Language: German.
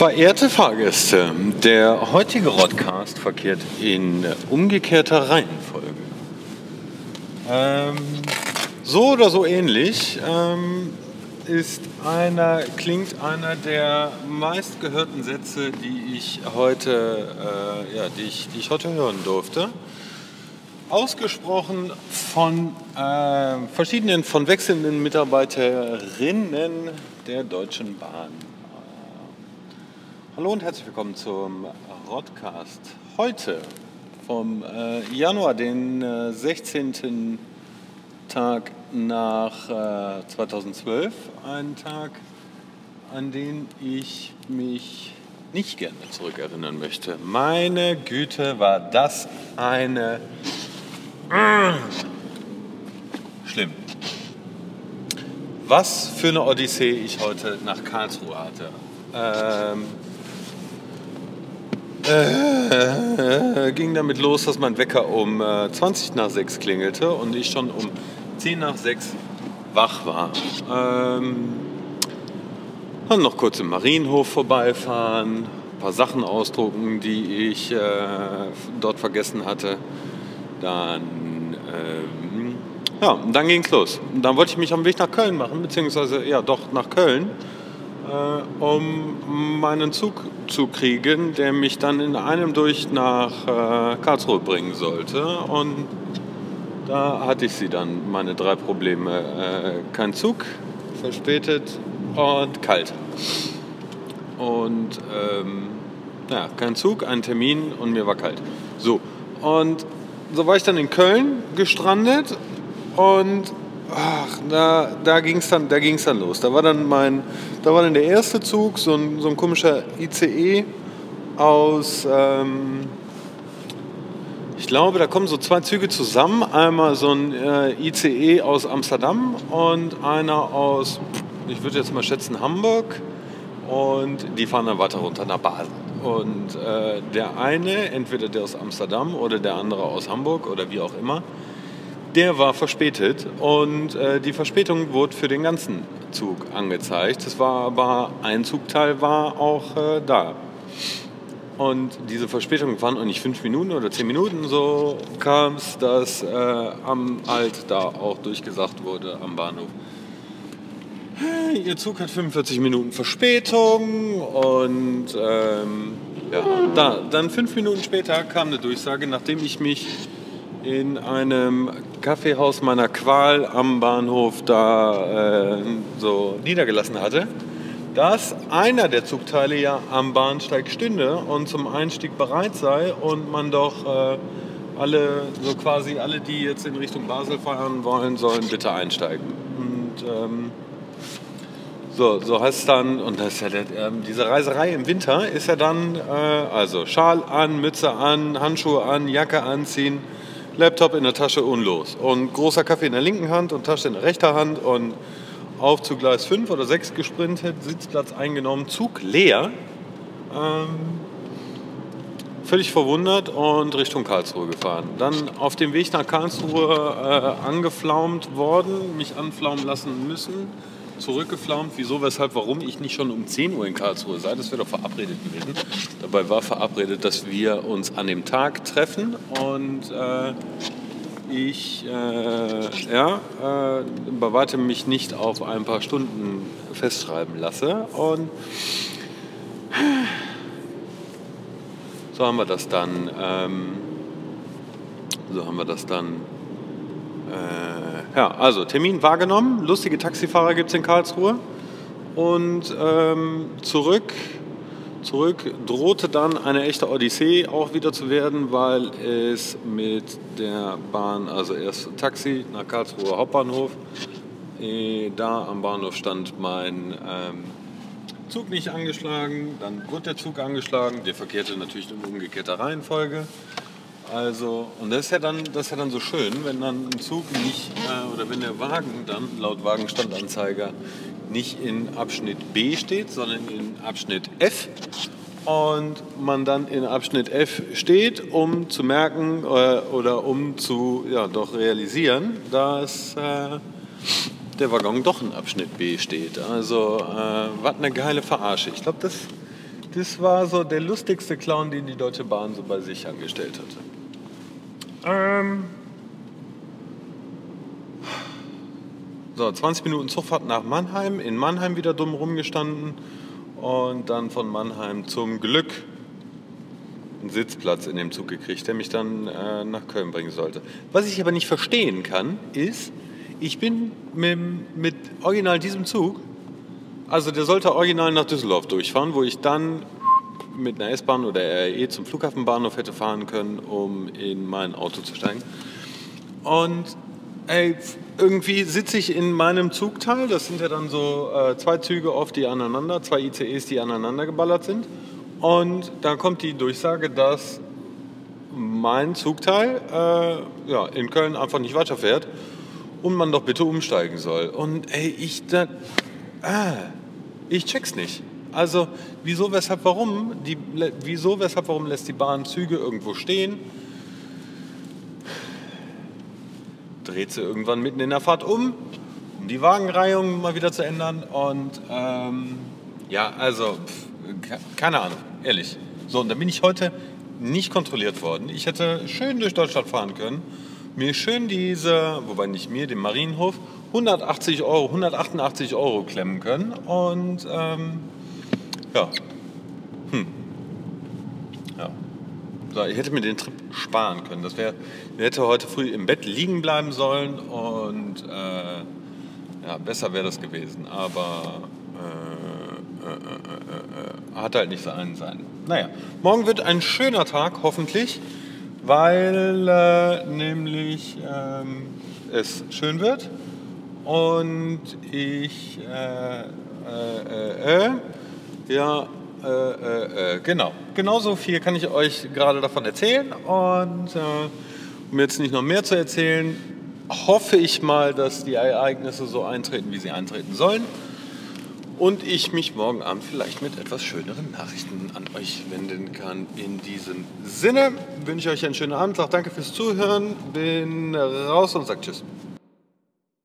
Verehrte Fahrgäste, der heutige Rodcast verkehrt in umgekehrter Reihenfolge. Ähm, so oder so ähnlich ähm, ist einer, klingt einer der meistgehörten Sätze, die ich heute, äh, ja, die ich, die ich heute hören durfte. Ausgesprochen von äh, verschiedenen, von wechselnden Mitarbeiterinnen der Deutschen Bahn. Hallo und herzlich willkommen zum Rodcast. Heute vom äh, Januar, den äh, 16. Tag nach äh, 2012. Ein Tag, an den ich mich nicht gerne zurückerinnern möchte. Meine Güte, war das eine... Schlimm. Was für eine Odyssee ich heute nach Karlsruhe hatte. Ähm, äh, ging damit los, dass mein Wecker um äh, 20 nach 6 klingelte und ich schon um 10 nach 6 wach war. Ähm, dann noch kurz im Marienhof vorbeifahren, ein paar Sachen ausdrucken, die ich äh, dort vergessen hatte. Dann, ähm, ja, dann ging es los. Dann wollte ich mich am Weg nach Köln machen, beziehungsweise ja doch nach Köln äh, um meinen Zug zu kriegen, der mich dann in einem durch nach äh, Karlsruhe bringen sollte. Und da hatte ich sie dann, meine drei Probleme. Äh, kein Zug, verspätet und kalt. Und ähm, ja, kein Zug, ein Termin und mir war kalt. So, und so war ich dann in Köln gestrandet und ach, da, da ging es dann, da dann los. Da war dann mein, da war dann der erste Zug, so ein, so ein komischer ICE aus, ähm, ich glaube, da kommen so zwei Züge zusammen. Einmal so ein äh, ICE aus Amsterdam und einer aus, ich würde jetzt mal schätzen, Hamburg. Und die fahren dann weiter runter nach Basel. Und äh, der eine, entweder der aus Amsterdam oder der andere aus Hamburg oder wie auch immer, der war verspätet und äh, die Verspätung wurde für den ganzen Zug angezeigt. Es war aber ein Zugteil war auch äh, da. Und diese Verspätung waren auch nicht fünf Minuten oder zehn Minuten, so kam es, dass äh, am Alt da auch durchgesagt wurde am Bahnhof. Ihr Zug hat 45 Minuten Verspätung und ähm, ja, da, dann fünf Minuten später kam eine Durchsage, nachdem ich mich in einem Kaffeehaus meiner Qual am Bahnhof da äh, so niedergelassen hatte, dass einer der Zugteile ja am Bahnsteig stünde und zum Einstieg bereit sei und man doch äh, alle, so quasi alle, die jetzt in Richtung Basel fahren wollen, sollen bitte einsteigen. Und ähm, so, so heißt es dann, und das ja der, äh, diese Reiserei im Winter ist ja dann, äh, also Schal an, Mütze an, Handschuhe an, Jacke anziehen, Laptop in der Tasche und los. Und großer Kaffee in der linken Hand und Tasche in der rechten Hand und auf zu Gleis 5 oder 6 gesprintet, Sitzplatz eingenommen, Zug leer. Ähm, völlig verwundert und Richtung Karlsruhe gefahren. Dann auf dem Weg nach Karlsruhe äh, angeflaumt worden, mich anflaumen lassen müssen zurückgeflaumt, wieso, weshalb, warum ich nicht schon um 10 Uhr in Karlsruhe sei. Das wäre doch verabredet gewesen. Dabei war verabredet, dass wir uns an dem Tag treffen und äh, ich äh, ja, äh, bei weitem mich nicht auf ein paar Stunden festschreiben lasse. Und so haben wir das dann. Ähm, so haben wir das dann. Äh, ja, also Termin wahrgenommen, lustige Taxifahrer gibt es in Karlsruhe. Und ähm, zurück, zurück drohte dann eine echte Odyssee auch wieder zu werden, weil es mit der Bahn, also erst Taxi nach Karlsruher Hauptbahnhof, äh, da am Bahnhof stand mein ähm, Zug nicht angeschlagen, dann wurde der Zug angeschlagen, der verkehrte natürlich in umgekehrter Reihenfolge. Also, und das ist ja dann, das ist ja dann so schön, wenn dann ein Zug nicht, äh, oder wenn der Wagen dann laut Wagenstandanzeiger nicht in Abschnitt B steht, sondern in Abschnitt F. Und man dann in Abschnitt F steht, um zu merken äh, oder um zu ja, doch realisieren, dass äh, der Waggon doch in Abschnitt B steht. Also, äh, was eine geile Verarsche. Ich glaube, das das war so der lustigste Clown, den die Deutsche Bahn so bei sich angestellt hatte. Ähm so, 20 Minuten Zugfahrt nach Mannheim. In Mannheim wieder dumm rumgestanden. Und dann von Mannheim zum Glück einen Sitzplatz in dem Zug gekriegt, der mich dann äh, nach Köln bringen sollte. Was ich aber nicht verstehen kann, ist, ich bin mit, mit original diesem Zug, also der sollte original nach Düsseldorf durchfahren, wo ich dann mit einer S-Bahn oder RE zum Flughafenbahnhof hätte fahren können, um in mein Auto zu steigen. Und ey, irgendwie sitze ich in meinem Zugteil, das sind ja dann so äh, zwei Züge oft, die aneinander, zwei ICEs, die aneinander geballert sind. Und dann kommt die Durchsage, dass mein Zugteil äh, ja, in Köln einfach nicht weiterfährt und man doch bitte umsteigen soll. Und ey, ich, da, ah, ich check's nicht. Also wieso, weshalb, warum? Die, wieso, weshalb, warum lässt die Bahn Züge irgendwo stehen? Dreht sie irgendwann mitten in der Fahrt um, um die Wagenreihung mal wieder zu ändern. Und ähm, ja, also pff, keine Ahnung, ehrlich. So, und dann bin ich heute nicht kontrolliert worden. Ich hätte schön durch Deutschland fahren können, mir schön diese, wobei nicht mir, den Marienhof, 180 Euro, 188 Euro klemmen können. Und ähm, ja. Hm. Ja. So, ich hätte mir den Trip sparen können. Das wäre, ich hätte heute früh im Bett liegen bleiben sollen und äh, ja, besser wäre das gewesen. Aber äh, äh, äh, äh, hat halt nicht so einen sein. Naja, morgen wird ein schöner Tag, hoffentlich, weil äh, nämlich ähm, es schön wird und ich ja, äh, äh, äh, genau. Genauso viel kann ich euch gerade davon erzählen. Und äh, um jetzt nicht noch mehr zu erzählen, hoffe ich mal, dass die Ereignisse so eintreten, wie sie eintreten sollen. Und ich mich morgen Abend vielleicht mit etwas schöneren Nachrichten an euch wenden kann. In diesem Sinne wünsche ich euch einen schönen Abend. Sag danke fürs Zuhören. Bin raus und sag Tschüss.